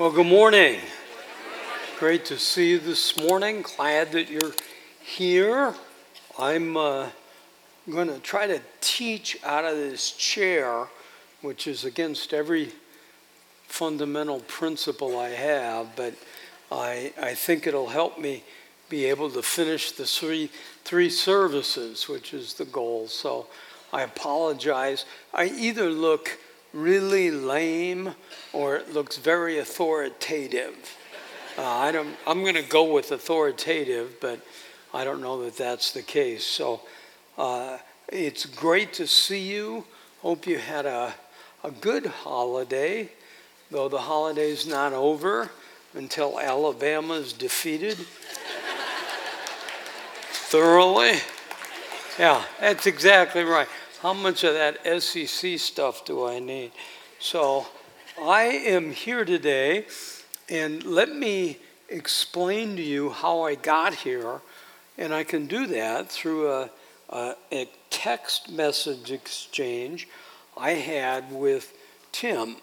Well, good morning. Great to see you this morning. Glad that you're here. I'm uh, going to try to teach out of this chair, which is against every fundamental principle I have, but I, I think it'll help me be able to finish the three, three services, which is the goal. So I apologize. I either look really lame or it looks very authoritative. Uh, I don't, I'm going to go with authoritative, but I don't know that that's the case. So uh, it's great to see you. Hope you had a, a good holiday, though the holiday's not over until Alabama's defeated thoroughly. Yeah, that's exactly right how much of that SEC stuff do I need? So I am here today, and let me explain to you how I got here. And I can do that through a, a, a text message exchange I had with Tim.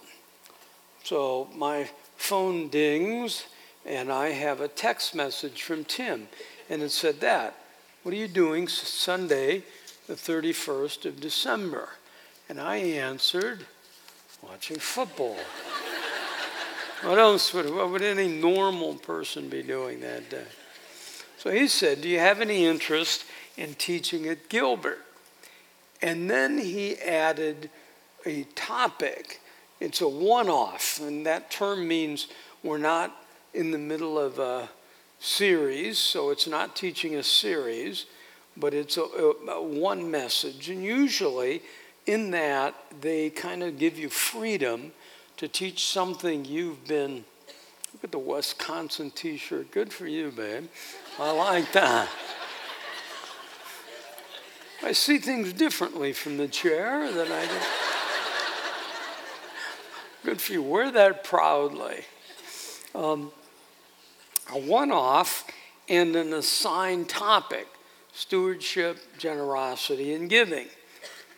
So my phone dings, and I have a text message from Tim. And it said that. What are you doing Sunday the 31st of December? And I answered, watching football. what else would, what would any normal person be doing that day? So he said, Do you have any interest in teaching at Gilbert? And then he added a topic. It's a one off, and that term means we're not in the middle of a series, so it's not teaching a series but it's a, a, one message. And usually, in that, they kind of give you freedom to teach something you've been. Look at the Wisconsin t shirt. Good for you, babe. I like that. I see things differently from the chair than I do. Good for you. Wear that proudly. Um, a one off and an assigned topic stewardship, generosity, and giving.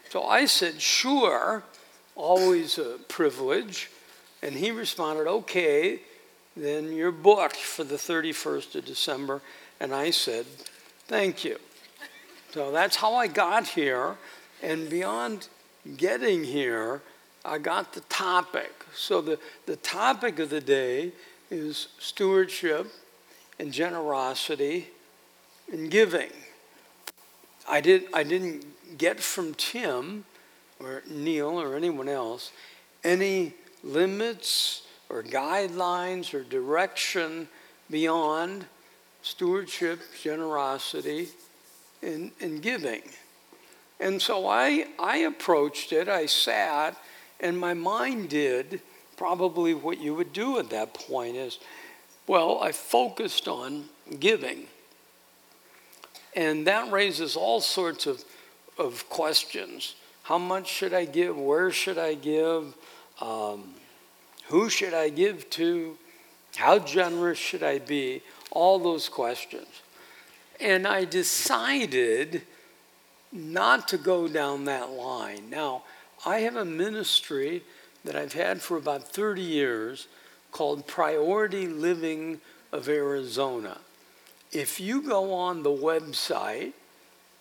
So I said, sure, always a privilege. And he responded, okay, then you're booked for the 31st of December. And I said, thank you. So that's how I got here. And beyond getting here, I got the topic. So the, the topic of the day is stewardship and generosity and giving. I, did, I didn't get from Tim or Neil or anyone else any limits or guidelines or direction beyond stewardship, generosity, and, and giving. And so I, I approached it, I sat, and my mind did probably what you would do at that point is, well, I focused on giving. And that raises all sorts of, of questions. How much should I give? Where should I give? Um, who should I give to? How generous should I be? All those questions. And I decided not to go down that line. Now, I have a ministry that I've had for about 30 years called Priority Living of Arizona if you go on the website,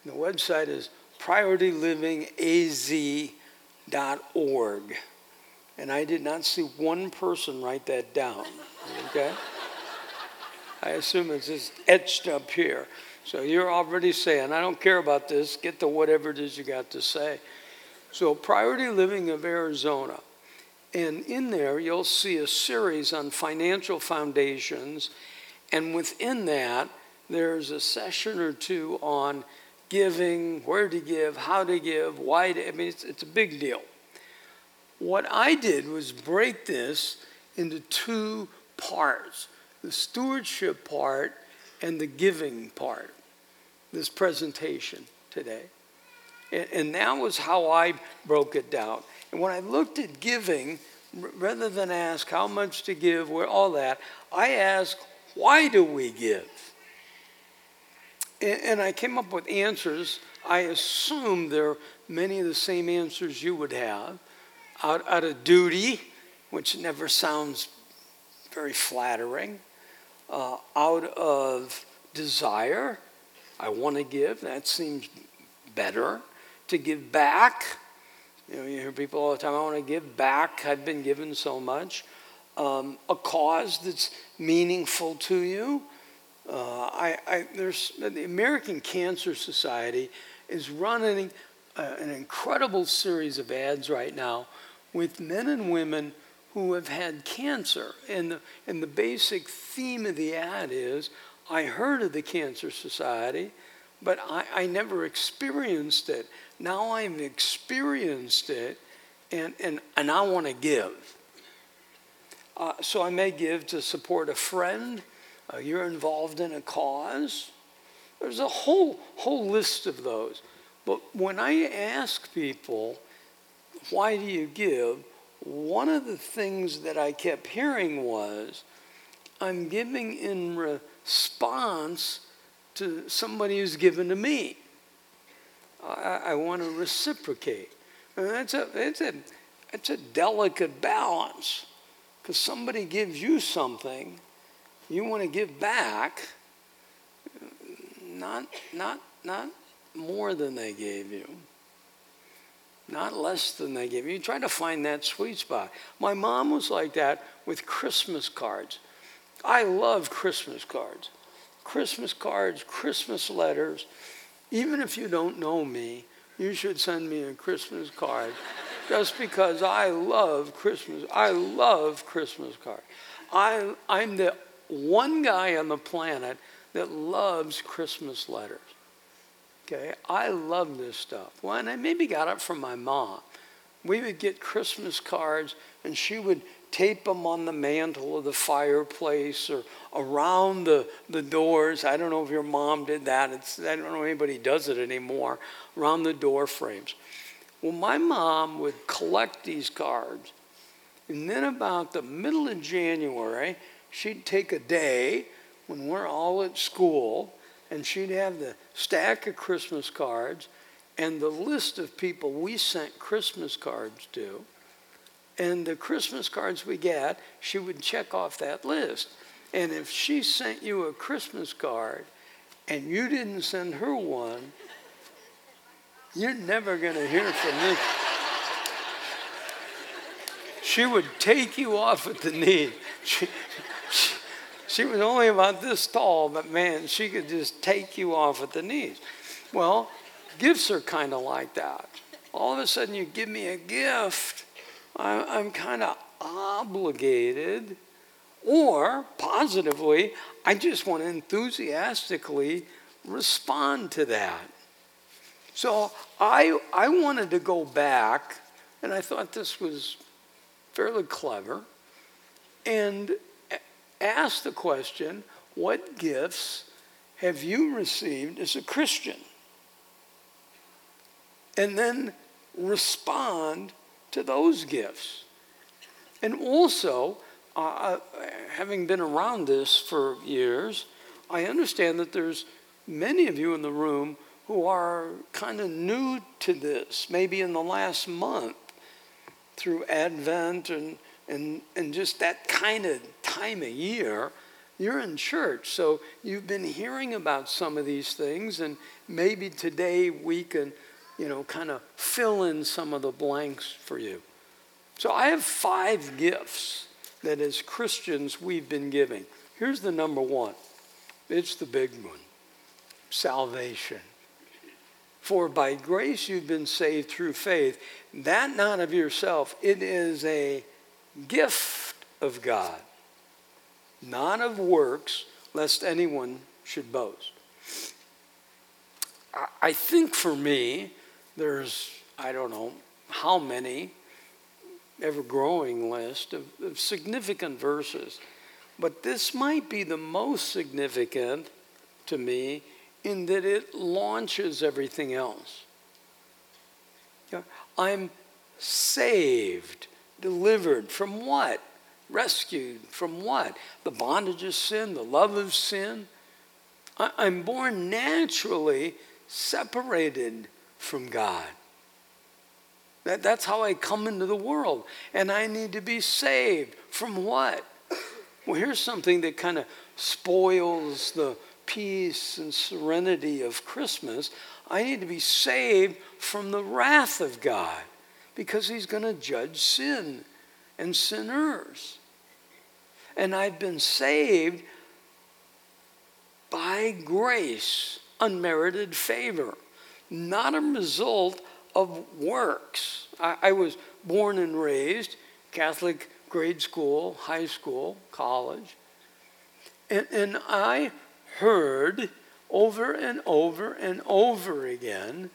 the website is prioritylivingaz.org. And I did not see one person write that down. Okay? I assume it's just etched up here. So you're already saying, I don't care about this, get to whatever it is you got to say. So, Priority Living of Arizona. And in there, you'll see a series on financial foundations. And within that, there's a session or two on giving, where to give, how to give, why to, I mean, it's, it's a big deal. What I did was break this into two parts the stewardship part and the giving part, this presentation today. And, and that was how I broke it down. And when I looked at giving, rather than ask how much to give, where all that, I asked, why do we give? And I came up with answers. I assume they're many of the same answers you would have out, out of duty, which never sounds very flattering. Uh, out of desire, I want to give. That seems better. To give back, you know, you hear people all the time, I want to give back. I've been given so much. Um, a cause that's meaningful to you. Uh, I, I, there's, the American Cancer Society is running a, an incredible series of ads right now with men and women who have had cancer. And the, and the basic theme of the ad is I heard of the Cancer Society, but I, I never experienced it. Now I've experienced it, and, and, and I want to give. Uh, so I may give to support a friend. Uh, you're involved in a cause. There's a whole whole list of those. But when I ask people, why do you give? One of the things that I kept hearing was, I'm giving in response to somebody who's given to me. I, I want to reciprocate. And that's a, it's a, it's a delicate balance because somebody gives you something, you want to give back, not, not, not more than they gave you, not less than they gave you. You try to find that sweet spot. My mom was like that with Christmas cards. I love Christmas cards. Christmas cards, Christmas letters. Even if you don't know me, you should send me a Christmas card just because I love Christmas. I love Christmas cards. I, I'm the one guy on the planet that loves Christmas letters. Okay, I love this stuff. Well, and I maybe got it from my mom. We would get Christmas cards, and she would tape them on the mantle of the fireplace or around the, the doors. I don't know if your mom did that. It's, I don't know anybody does it anymore, around the door frames. Well, my mom would collect these cards, and then about the middle of January, she'd take a day when we're all at school, and she'd have the stack of Christmas cards and the list of people we sent Christmas cards to. And the Christmas cards we get, she would check off that list. And if she sent you a Christmas card and you didn't send her one, you're never going to hear from me. She would take you off at the knee. She, she, was only about this tall, but man, she could just take you off at the knees. Well, gifts are kind of like that. All of a sudden, you give me a gift, I'm kind of obligated, or positively, I just want to enthusiastically respond to that. So I, I wanted to go back, and I thought this was fairly clever, and ask the question what gifts have you received as a Christian? And then respond to those gifts. And also, uh, uh, having been around this for years, I understand that there's many of you in the room who are kind of new to this, maybe in the last month through Advent and, and, and just that kind of time of year. You're in church, so you've been hearing about some of these things, and maybe today we can you know, kind of fill in some of the blanks for you. So I have five gifts that as Christians we've been giving. Here's the number one it's the big one salvation. For by grace you've been saved through faith, that not of yourself, it is a gift of God, not of works, lest anyone should boast. I think for me, there's, I don't know how many, ever growing list of, of significant verses. But this might be the most significant to me in that it launches everything else. I'm saved, delivered from what? Rescued from what? The bondage of sin, the love of sin. I'm born naturally separated from God. That, that's how I come into the world. And I need to be saved from what? well, here's something that kind of spoils the peace and serenity of Christmas. I need to be saved from the wrath of God because He's going to judge sin and sinners. And I've been saved by grace, unmerited favor, not a result of works. I, I was born and raised Catholic grade school, high school, college. And, and I heard over and over and over again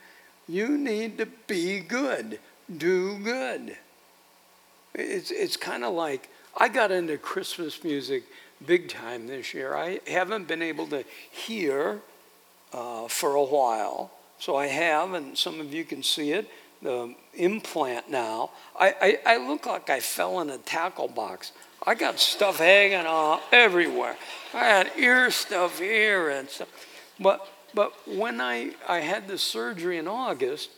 you need to be good, do good. It's, it's kind of like I got into Christmas music big time this year. I haven't been able to hear uh, for a while. So I have, and some of you can see it, the implant now. I, I, I look like I fell in a tackle box. I got stuff hanging on everywhere. I had ear stuff here and stuff. But, but when I, I had the surgery in August,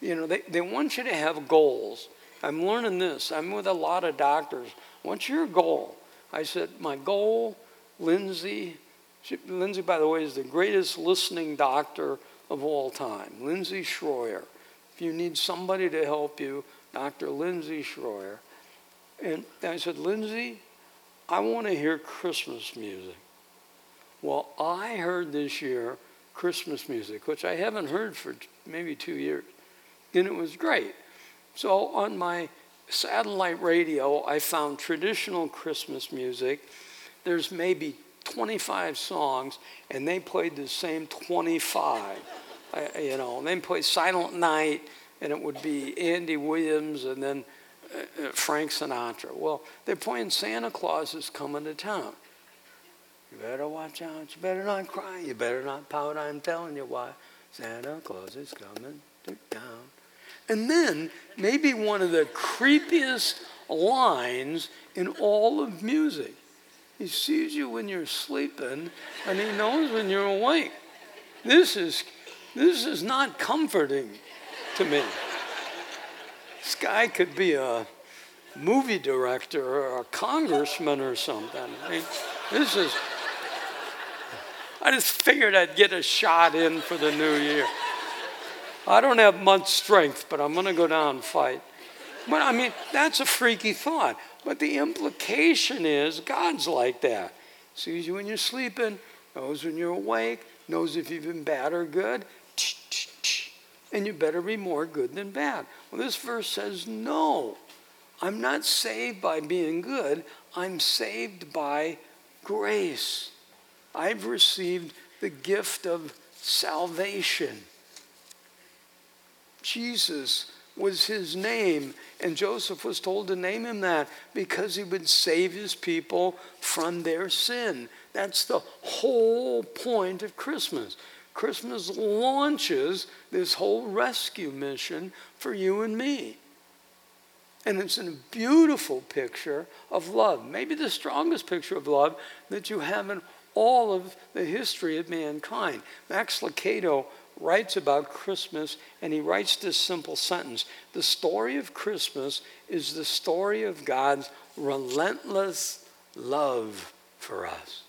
you know, they, they want you to have goals. I'm learning this. I'm with a lot of doctors. What's your goal? I said, my goal, Lindsay, she, Lindsay, by the way, is the greatest listening doctor of all time, Lindsay Schroyer. If you need somebody to help you, Dr. Lindsay Schroyer. And I said, Lindsay, I want to hear Christmas music. Well, I heard this year Christmas music, which I haven't heard for maybe two years, and it was great. So on my satellite radio, I found traditional Christmas music. There's maybe 25 songs, and they played the same 25. I, you know, and they played Silent Night, and it would be Andy Williams, and then uh, uh, Frank Sinatra. Well, they're playing Santa Claus is coming to town. You better watch out. You better not cry. You better not pout. I'm telling you why. Santa Claus is coming to town. And then maybe one of the creepiest lines in all of music. He sees you when you're sleeping and he knows when you're awake. This is this is not comforting to me. This guy could be a movie director or a congressman or something. I mean, this is I just figured I'd get a shot in for the new year. I don't have much strength, but I'm going to go down and fight. But I mean, that's a freaky thought. But the implication is God's like that. Sees you when you're sleeping, knows when you're awake, knows if you've been bad or good. And you better be more good than bad. Well, this verse says, no, I'm not saved by being good. I'm saved by grace. I've received the gift of salvation. Jesus was his name, and Joseph was told to name him that because he would save his people from their sin. That's the whole point of Christmas. Christmas launches this whole rescue mission for you and me. And it's a beautiful picture of love, maybe the strongest picture of love that you have in all of the history of mankind. Max Lucado writes about Christmas, and he writes this simple sentence The story of Christmas is the story of God's relentless love for us.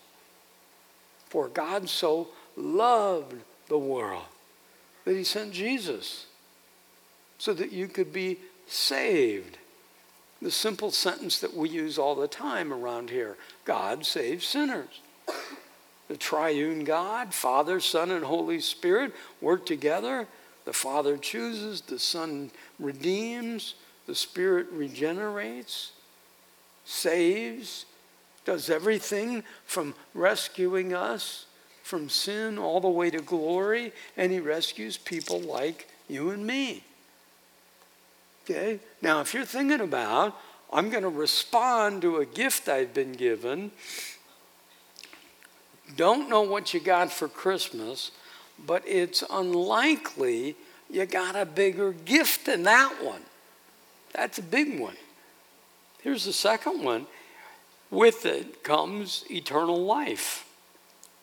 For God so loved the world that he sent Jesus so that you could be saved. The simple sentence that we use all the time around here God saves sinners the triune God, Father, Son, and Holy Spirit work together. The Father chooses, the Son redeems, the Spirit regenerates, saves, does everything from rescuing us from sin all the way to glory, and He rescues people like you and me. Okay? Now, if you're thinking about, I'm going to respond to a gift I've been given, don't know what you got for Christmas, but it's unlikely you got a bigger gift than that one. That's a big one. Here's the second one with it comes eternal life.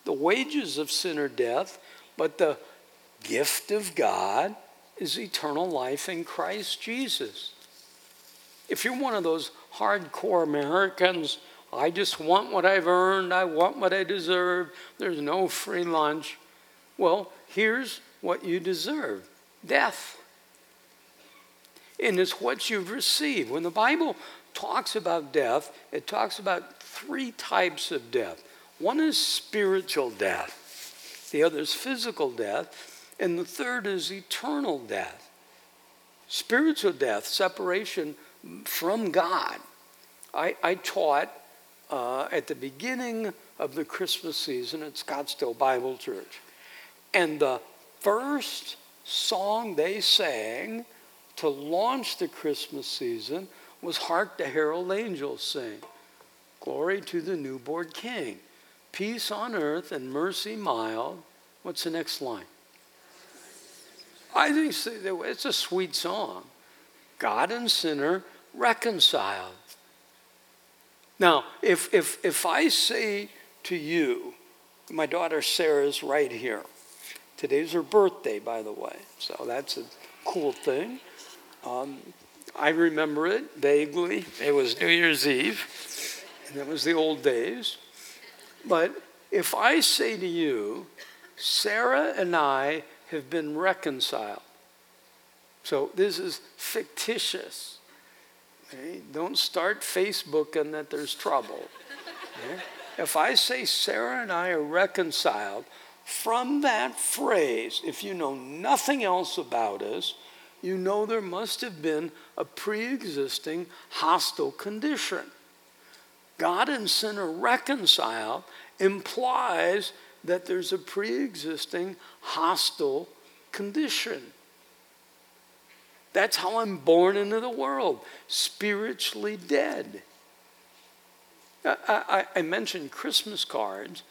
The wages of sin are death, but the gift of God is eternal life in Christ Jesus. If you're one of those hardcore Americans I just want what I've earned, I want what I deserve, there's no free lunch. Well, here's what you deserve death. And it's what you've received. When the Bible talks about death, it talks about three types of death. One is spiritual death, the other is physical death, and the third is eternal death. Spiritual death, separation from God. I, I taught uh, at the beginning of the Christmas season at Scottsdale Bible Church. And the first song they sang to launch the Christmas season was Hark the Herald Angels Sing. Glory to the newborn King. Peace on earth and mercy mild. What's the next line? I think it's a sweet song. God and sinner reconciled. Now, if, if, if I say to you, my daughter Sarah's right here. Today's her birthday, by the way, so that's a cool thing. Um, I remember it vaguely. It was New Year's Eve, and it was the old days. But if I say to you, Sarah and I have been reconciled, so this is fictitious. Okay? Don't start Facebooking that there's trouble. Okay? If I say Sarah and I are reconciled, from that phrase, if you know nothing else about us, you know there must have been a pre existing hostile condition. God and sinner reconciled implies that there's a pre existing hostile condition. That's how I'm born into the world, spiritually dead. I, I, I mentioned Christmas cards.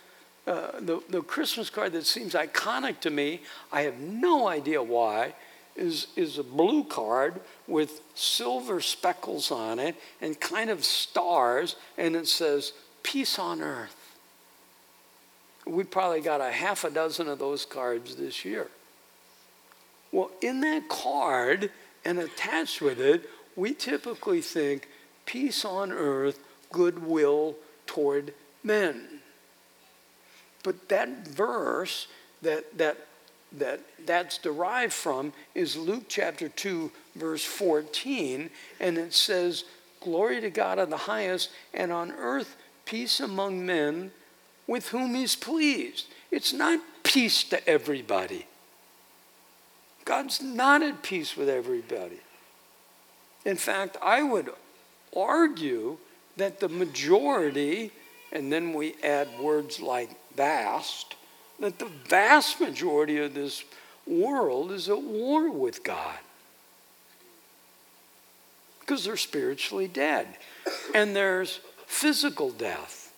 Uh, the, the Christmas card that seems iconic to me, I have no idea why, is, is a blue card with silver speckles on it and kind of stars, and it says, Peace on Earth. We probably got a half a dozen of those cards this year. Well, in that card and attached with it, we typically think peace on earth, goodwill toward men. But that verse that, that that that's derived from is Luke chapter 2, verse 14, and it says, Glory to God on the highest, and on earth peace among men with whom he's pleased. It's not peace to everybody. God's not at peace with everybody. In fact, I would argue that the majority, and then we add words like vast, that the vast majority of this world is at war with God because they're spiritually dead. And there's physical death.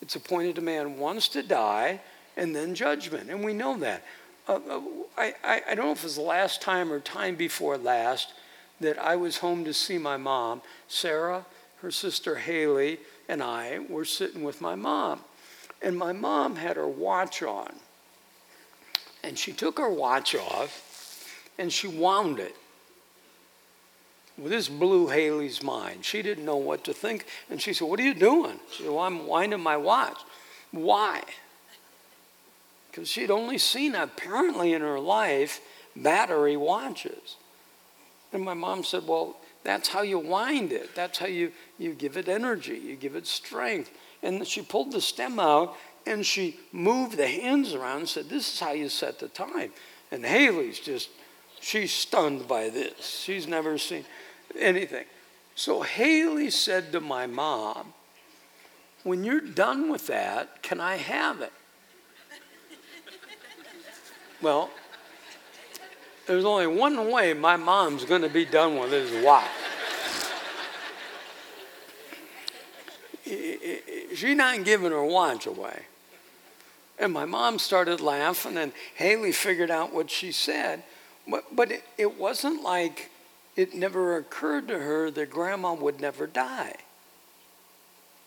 It's appointed a man once to die and then judgment. And we know that. Uh, uh I, I, I don't know if it was the last time or time before last that I was home to see my mom. Sarah, her sister Haley, and I were sitting with my mom. And my mom had her watch on. And she took her watch off and she wound it. Well, this blew Haley's mind. She didn't know what to think. And she said, What are you doing? She said, Well, I'm winding my watch. Why? Because she'd only seen, apparently, in her life, battery watches. And my mom said, Well, that's how you wind it. That's how you, you give it energy, you give it strength. And she pulled the stem out and she moved the hands around and said, This is how you set the time. And Haley's just, she's stunned by this. She's never seen anything. So Haley said to my mom, When you're done with that, can I have it? Well, there's only one way my mom's going to be done with his watch. she's not giving her watch away. And my mom started laughing, and Haley figured out what she said. But, but it, it wasn't like it never occurred to her that grandma would never die.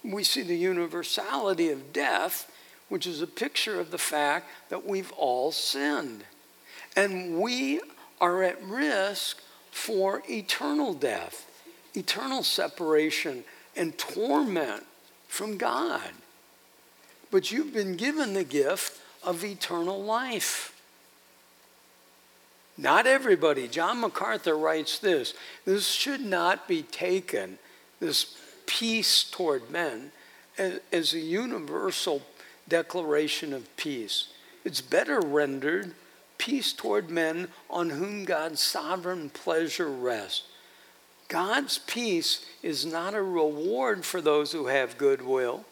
We see the universality of death, which is a picture of the fact that we've all sinned. And we are at risk for eternal death, eternal separation, and torment from God. But you've been given the gift of eternal life. Not everybody. John MacArthur writes this this should not be taken, this peace toward men, as a universal declaration of peace. It's better rendered peace toward men on whom God's sovereign pleasure rests. God's peace is not a reward for those who have goodwill,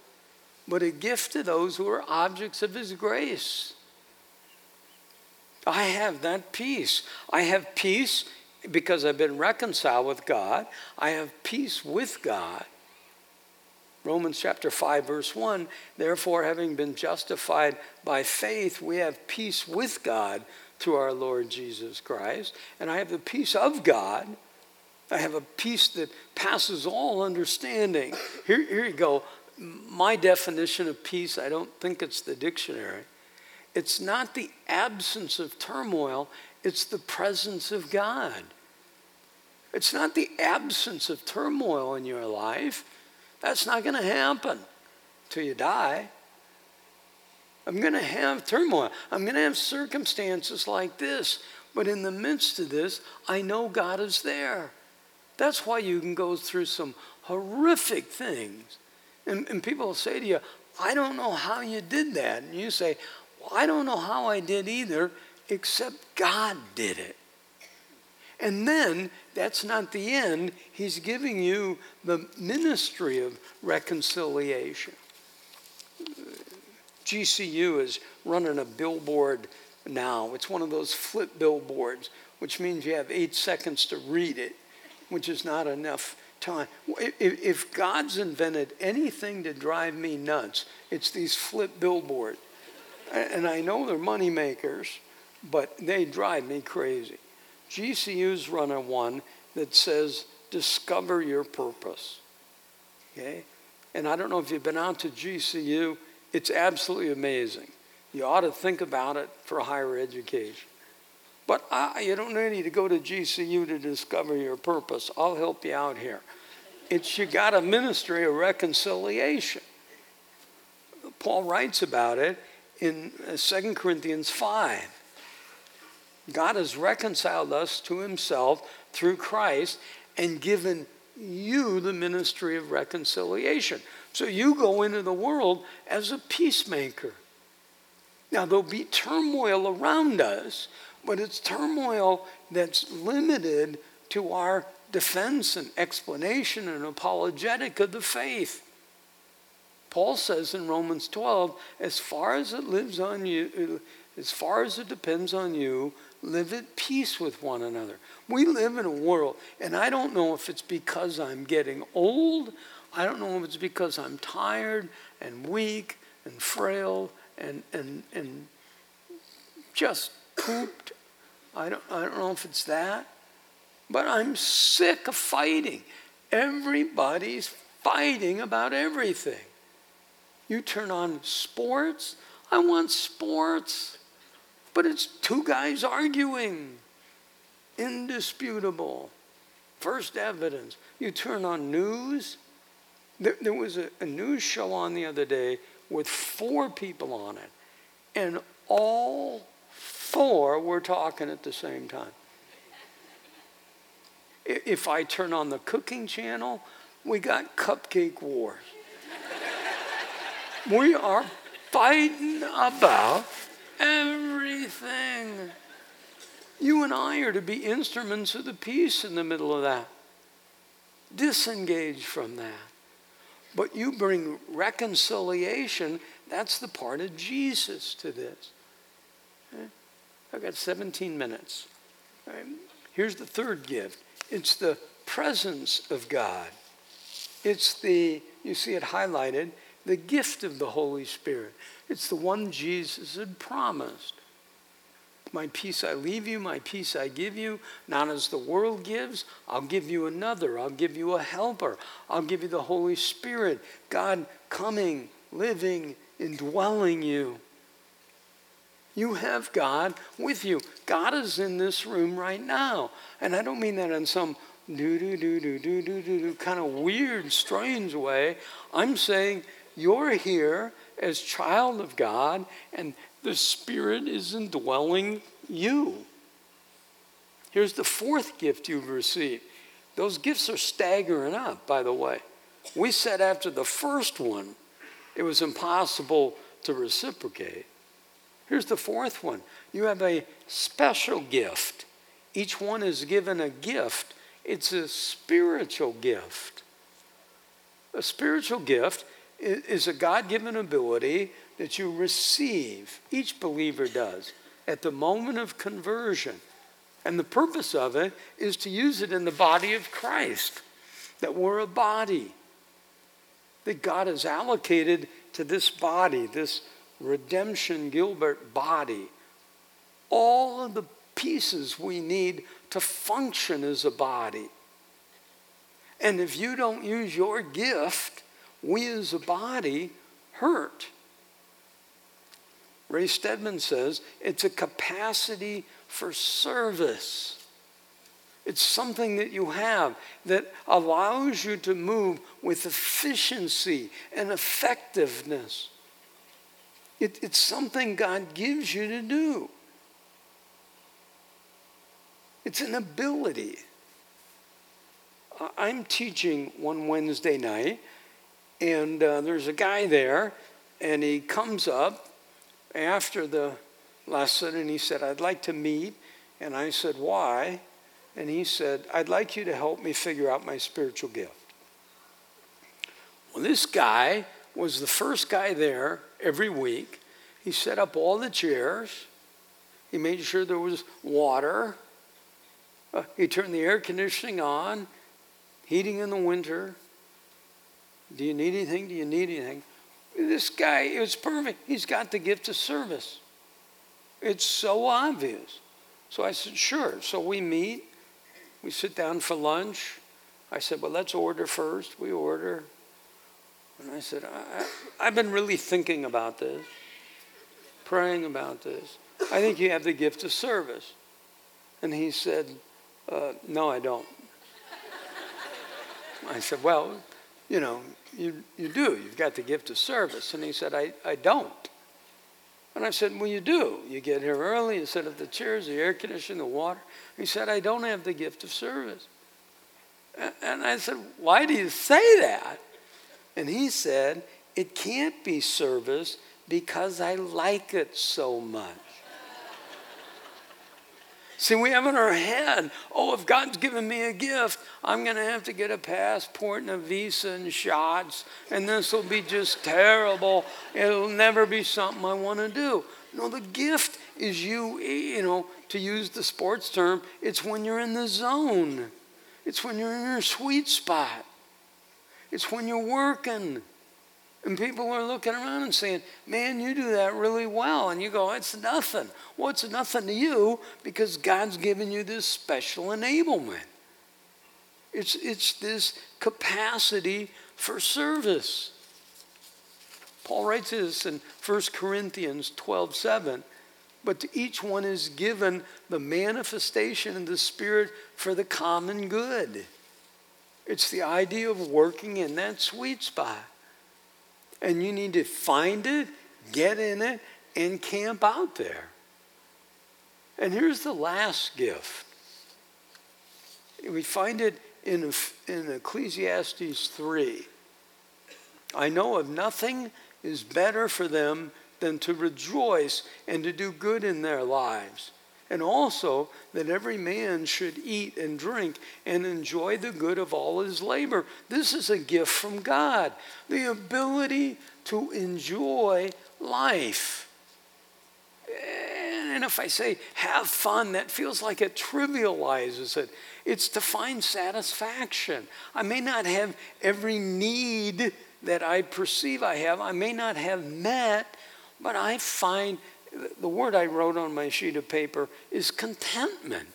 but a gift to those who are objects of His grace. I have that peace. I have peace because I've been reconciled with God. I have peace with God. Romans chapter 5, verse 1 Therefore, having been justified by faith, we have peace with God through our Lord Jesus Christ. And I have the peace of God. I have a peace that passes all understanding. Here, here you go. My definition of peace, I don't think it's the dictionary. It's not the absence of turmoil, it's the presence of God. It's not the absence of turmoil in your life. That's not going to happen till you die. I'm going to have turmoil. I'm going to have circumstances like this. But in the midst of this, I know God is there. That's why you can go through some horrific things. And, and people will say to you, I don't know how you did that. And you say, well, I don't know how I did either, except God did it. And then that's not the end. He's giving you the ministry of reconciliation. GCU is running a billboard now. It's one of those flip billboards, which means you have eight seconds to read it, which is not enough time. If God's invented anything to drive me nuts, it's these flip billboards. And I know they're money makers, but they drive me crazy. GCU's running one that says, discover your purpose. Okay? And I don't know if you've been out to GCU, it's absolutely amazing. You ought to think about it for higher education. But I, you don't need to go to GCU to discover your purpose. I'll help you out here. It's you got a ministry of reconciliation. Paul writes about it in 2 uh, Corinthians 5. God has reconciled us to himself through Christ and given you the ministry of reconciliation. So you go into the world as a peacemaker. Now, there'll be turmoil around us, but it's turmoil that's limited to our defense and explanation and apologetic of the faith. Paul says in Romans 12, as far as it lives on you, as far as it depends on you, live at peace with one another. We live in a world, and I don't know if it's because I'm getting old, I don't know if it's because I'm tired and weak and frail and, and, and just pooped. I don't, I don't know if it's that, but I'm sick of fighting. Everybody's fighting about everything. You turn on sports, I want sports. But it's two guys arguing. Indisputable. First evidence. You turn on news. There, there was a, a news show on the other day with four people on it, and all four were talking at the same time. If I turn on the cooking channel, we got cupcake wars. we are fighting about everything. You and I are to be instruments of the peace in the middle of that. Disengage from that. But you bring reconciliation, that's the part of Jesus to this. Okay? I've got 17 minutes. Right? Here's the third gift it's the presence of God. It's the, you see it highlighted, the gift of the Holy Spirit. It's the one Jesus had promised. My peace I leave you, my peace I give you, not as the world gives. I'll give you another. I'll give you a helper. I'll give you the Holy Spirit, God coming, living, indwelling you. You have God with you. God is in this room right now. And I don't mean that in some do do do do do do do do kind of weird, strange way. I'm saying you're here as child of God, and the Spirit is indwelling you. Here's the fourth gift you've received. Those gifts are staggering up, by the way. We said after the first one, it was impossible to reciprocate. Here's the fourth one you have a special gift. Each one is given a gift, it's a spiritual gift. A spiritual gift is a God given ability that you receive. Each believer does at the moment of conversion. And the purpose of it is to use it in the body of Christ, that we're a body, that God has allocated to this body, this redemption Gilbert body, all of the pieces we need to function as a body. And if you don't use your gift, we as a body hurt. Ray Stedman says it's a capacity for service. It's something that you have that allows you to move with efficiency and effectiveness. It, it's something God gives you to do. It's an ability. I'm teaching one Wednesday night, and uh, there's a guy there, and he comes up after the lesson and he said, I'd like to meet. And I said, Why? And he said, I'd like you to help me figure out my spiritual gift. Well, this guy was the first guy there every week. He set up all the chairs. He made sure there was water. Uh, he turned the air conditioning on, heating in the winter. Do you need anything? Do you need anything? This guy, is perfect. He's got the gift of service. It's so obvious. So I said, sure. So we meet, we sit down for lunch. I said, well, let's order first. We order. And I said, I, have been really thinking about this, praying about this. I think you have the gift of service. And he said, uh, no, I don't. I said, well, you know, you, you do. You've got the gift of service. And he said, I, I don't. And I said, Well, you do. You get here early, you set up the chairs, the air conditioning, the water. He said, I don't have the gift of service. And I said, Why do you say that? And he said, It can't be service because I like it so much. See, we have in our head, oh, if God's given me a gift, I'm going to have to get a passport and a visa and shots, and this will be just terrible. It'll never be something I want to do. No, the gift is you, you know, to use the sports term, it's when you're in the zone. It's when you're in your sweet spot. It's when you're working. And people are looking around and saying, Man, you do that really well. And you go, It's nothing. Well, it's nothing to you because God's given you this special enablement. It's, it's this capacity for service. Paul writes this in 1 Corinthians 12 7. But to each one is given the manifestation of the Spirit for the common good. It's the idea of working in that sweet spot and you need to find it, get in it, and camp out there. And here's the last gift. We find it in, in Ecclesiastes 3. I know of nothing is better for them than to rejoice and to do good in their lives and also that every man should eat and drink and enjoy the good of all his labor. This is a gift from God the ability to enjoy life. And if I say have fun, that feels like it trivializes it. It's to find satisfaction. I may not have every need that I perceive I have, I may not have met, but I find the word I wrote on my sheet of paper is contentment.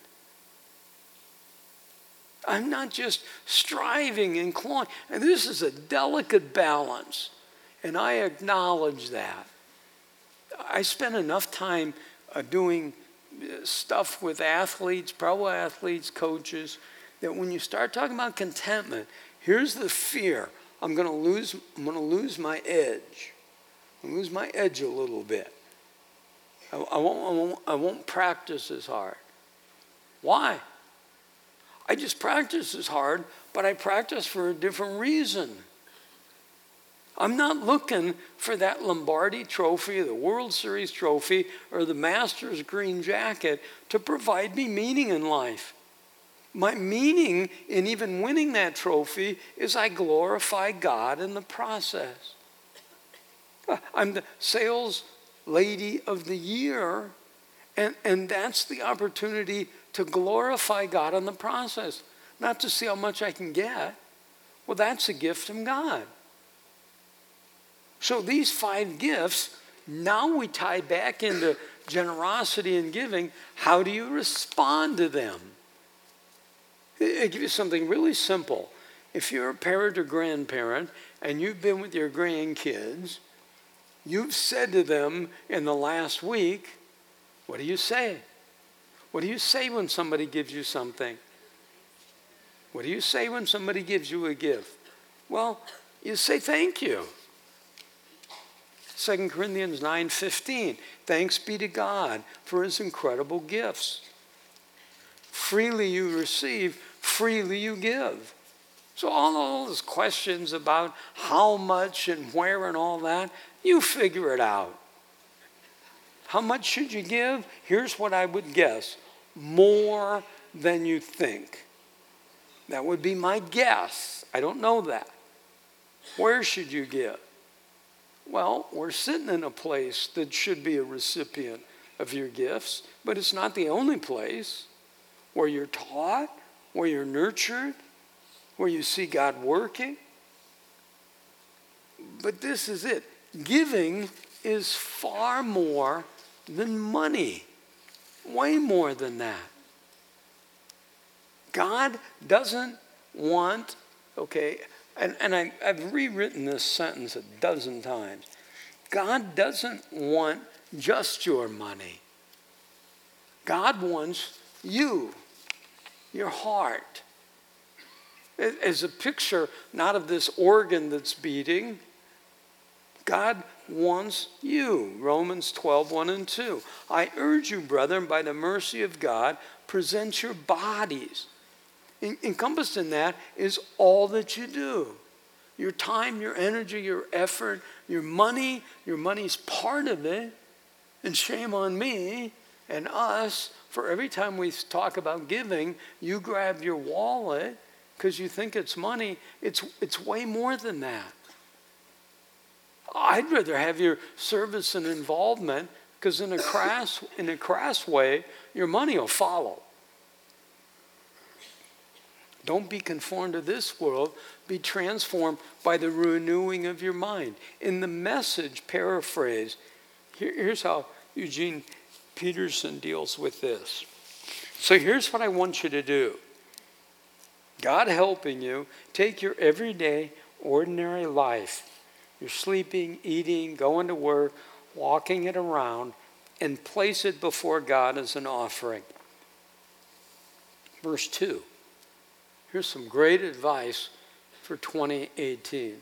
I'm not just striving and clawing. And this is a delicate balance. And I acknowledge that. I spend enough time uh, doing uh, stuff with athletes, pro athletes, coaches, that when you start talking about contentment, here's the fear. I'm going to lose I'm going to lose my edge. I lose my edge a little bit. I, won't, I, won't, I won't practice as hard. Why? I just practice as hard, but I practice for a different reason. I'm not looking for that Lombardi trophy, the World Series trophy, or the Masters green jacket to provide me meaning in life. My meaning in even winning that trophy is I glorify God in the process. I'm the sales lady of the year, and, and that's the opportunity to glorify God in the process, not to see how much I can get. Well, that's a gift from God. So these five gifts, now we tie back into generosity and giving. How do you respond to them? I give you something really simple. If you're a parent or grandparent and you've been with your grandkids, you've said to them in the last week, what do you say? What do you say when somebody gives you something? What do you say when somebody gives you a gift? Well, you say thank you. 2 Corinthians 9:15. Thanks be to God for his incredible gifts. Freely you receive, freely you give. So all those questions about how much and where and all that, you figure it out. How much should you give? Here's what I would guess more than you think. That would be my guess. I don't know that. Where should you give? Well, we're sitting in a place that should be a recipient of your gifts, but it's not the only place where you're taught, where you're nurtured, where you see God working. But this is it giving is far more than money, way more than that. God doesn't want, okay, and, and I, I've rewritten this sentence a dozen times. God doesn't want just your money. God wants you, your heart. As a picture, not of this organ that's beating, God wants you. Romans 12, 1 and 2. I urge you, brethren, by the mercy of God, present your bodies encompassed in that is all that you do your time, your energy, your effort, your money. Your money's part of it. And shame on me and us for every time we talk about giving, you grab your wallet because you think it's money. It's, it's way more than that. Oh, I'd rather have your service and involvement because in a crass in a crass way, your money will follow. Don't be conformed to this world. Be transformed by the renewing of your mind. In the message paraphrase, here, here's how Eugene Peterson deals with this. So here's what I want you to do God helping you, take your everyday, ordinary life, you're sleeping, eating, going to work, walking it around, and place it before God as an offering. Verse 2 Here's some great advice for 2018.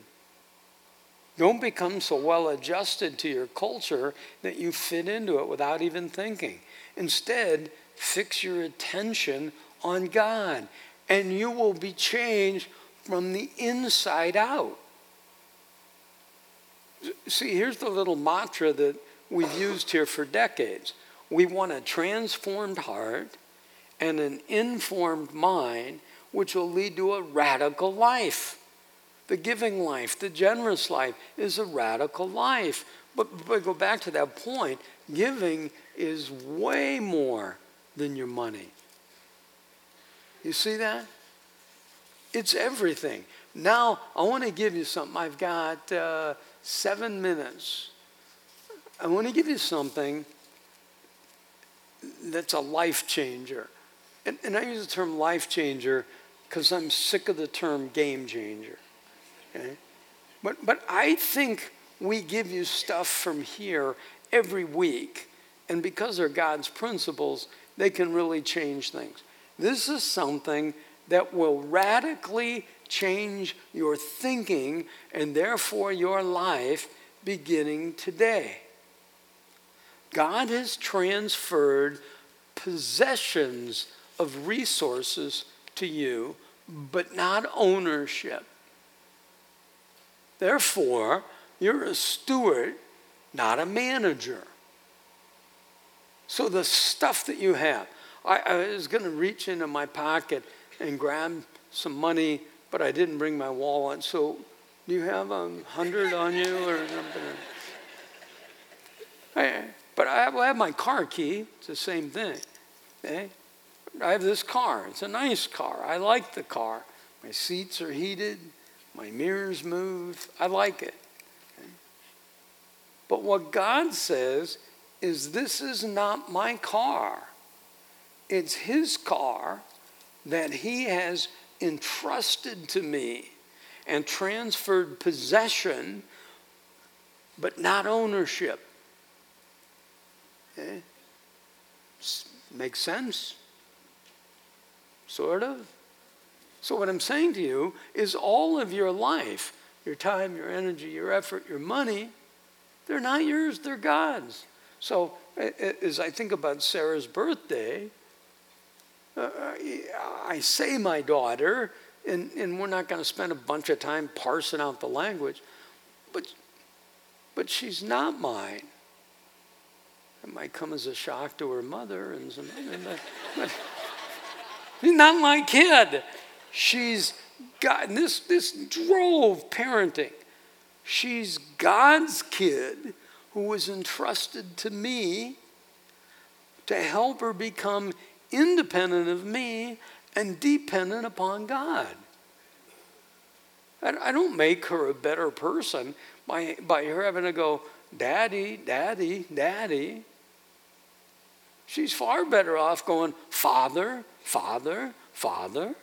Don't become so well adjusted to your culture that you fit into it without even thinking. Instead, fix your attention on God, and you will be changed from the inside out. See, here's the little mantra that we've used here for decades. We want a transformed heart and an informed mind which will lead to a radical life. The giving life, the generous life is a radical life. But, but go back to that point giving is way more than your money. You see that? It's everything. Now, I want to give you something. I've got uh, seven minutes. I want to give you something that's a life changer. And, and I use the term life changer because I'm sick of the term game changer. Okay? But, but I think we give you stuff from here every week, and because they're God's principles, they can really change things. This is something that will radically change your thinking and therefore your life beginning today. God has transferred possessions of resources to you, but not ownership. Therefore, you're a steward, not a manager. So the stuff that you have, I, I was going to reach into my pocket and grab some money, but I didn't bring my wallet. So, do you have a hundred on you or something? I, but I have, my car key. It's the same thing. Okay? I have this car. It's a nice car. I like the car. My seats are heated. My mirrors move. I like it. Okay? But what God says is this is not my car. It's his car that he has entrusted to me and transferred possession, but not ownership. Eh? Okay? Makes sense? Sort of. So, what I'm saying to you is all of your life, your time, your energy, your effort, your money, they're not yours, they're God's. So, as I think about Sarah's birthday, I say my daughter, and, and we're not going to spend a bunch of time parsing out the language, but, but she's not mine. It might come as a shock to her mother and some, but she's not my kid. She's God. This, this drove parenting. She's God's kid who was entrusted to me to help her become independent of me and dependent upon God. I don't make her a better person by, by her having to go, Daddy, Daddy, Daddy. She's far better off going, Father, Father, Father.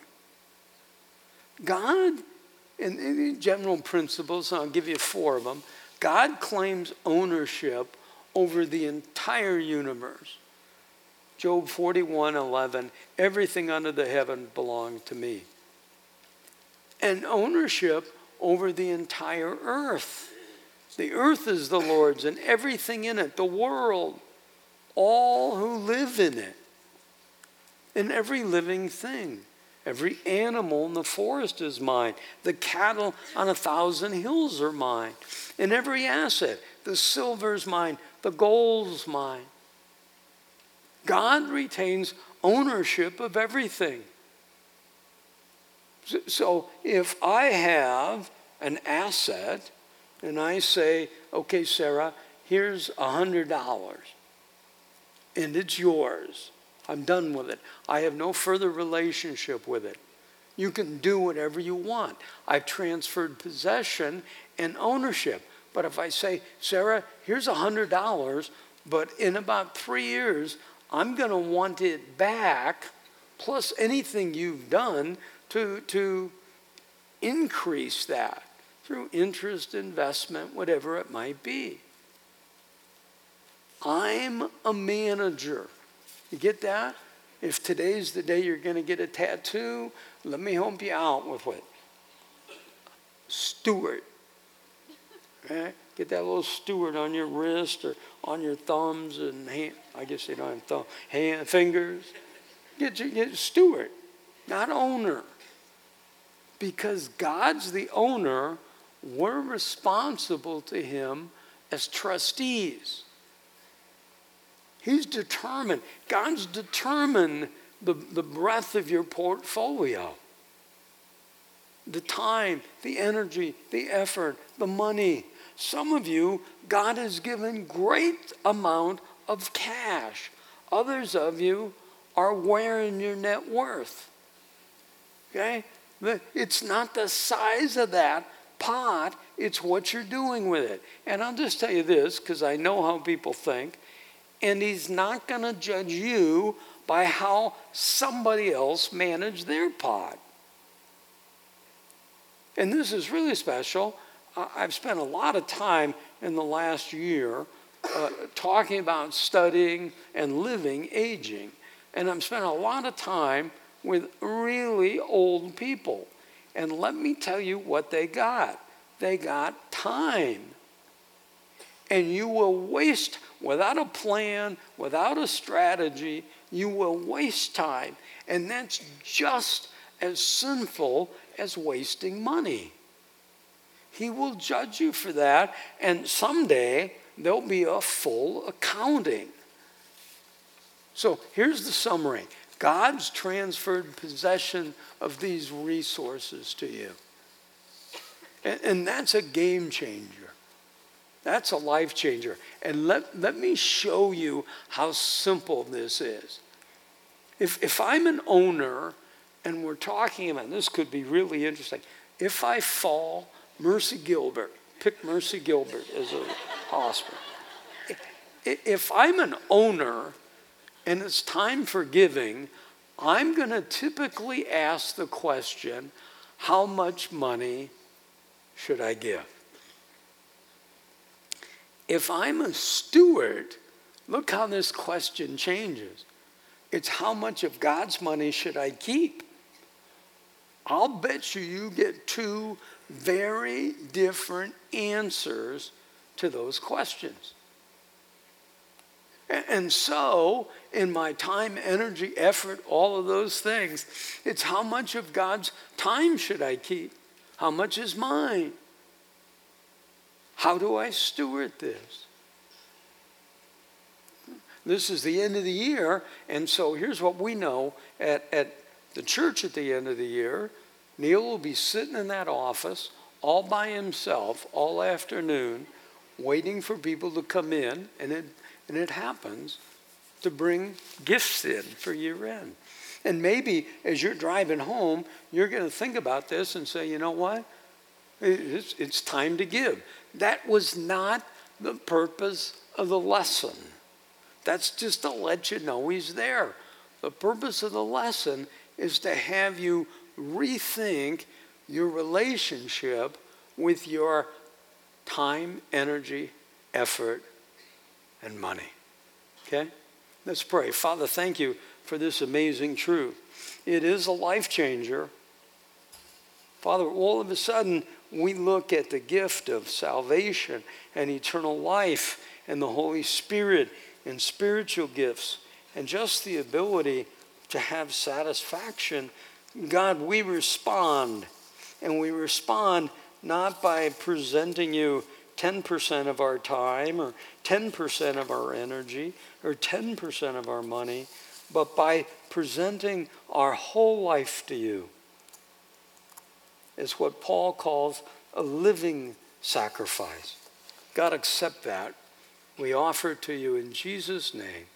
God, in, in general principles, I'll give you four of them. God claims ownership over the entire universe. Job 41 11, everything under the heaven belonged to me. And ownership over the entire earth. The earth is the Lord's and everything in it, the world, all who live in it, and every living thing. Every animal in the forest is mine. The cattle on a thousand hills are mine. And every asset, the silver is mine, the gold is mine. God retains ownership of everything. So if I have an asset and I say, okay, Sarah, here's a $100 and it's yours. I'm done with it. I have no further relationship with it. You can do whatever you want. I've transferred possession and ownership. But if I say, Sarah, here's a $100, but in about three years, I'm going to want it back, plus anything you've done to, to increase that through interest, investment, whatever it might be. I'm a manager. You get that? If today's the day you're going to get a tattoo, let me help you out with what? Steward. Okay? Get that little steward on your wrist or on your thumbs and hand. I guess they don't have thumb, hand, fingers. Get, your, get steward, not owner. Because God's the owner, we're responsible to Him as trustees. He's determined. God's determined the, the breadth of your portfolio. The time, the energy, the effort, the money. Some of you, God has given great amount of cash. Others of you are wearing your net worth. Okay? It's not the size of that pot, it's what you're doing with it. And I'll just tell you this, because I know how people think and he's not going to judge you by how somebody else managed their pot. And this is really special. I've spent a lot of time in the last year uh, talking about studying and living aging. And I'm spending a lot of time with really old people. And let me tell you what they got they got time. And you will waste, without a plan, without a strategy, you will waste time. And that's just as sinful as wasting money. He will judge you for that, and someday there'll be a full accounting. So here's the summary God's transferred possession of these resources to you. And, and that's a game changer. That's a life changer. And let, let me show you how simple this is. If, if I'm an owner and we're talking about this, could be really interesting. If I fall, Mercy Gilbert, pick Mercy Gilbert as a hospital. If I'm an owner and it's time for giving, I'm going to typically ask the question how much money should I give? If I'm a steward, look how this question changes. It's how much of God's money should I keep? I'll bet you you get two very different answers to those questions. And so, in my time, energy, effort, all of those things, it's how much of God's time should I keep? How much is mine? How do I steward this? This is the end of the year, and so here's what we know at, at the church at the end of the year Neil will be sitting in that office all by himself all afternoon, waiting for people to come in, and it, and it happens to bring gifts in for year end. And maybe as you're driving home, you're going to think about this and say, you know what? It's, it's time to give. That was not the purpose of the lesson. That's just to let you know he's there. The purpose of the lesson is to have you rethink your relationship with your time, energy, effort, and money. Okay? Let's pray. Father, thank you for this amazing truth. It is a life changer. Father, all of a sudden, we look at the gift of salvation and eternal life and the Holy Spirit and spiritual gifts and just the ability to have satisfaction. God, we respond. And we respond not by presenting you 10% of our time or 10% of our energy or 10% of our money, but by presenting our whole life to you. It's what Paul calls a living sacrifice. God, accept that. We offer it to you in Jesus' name.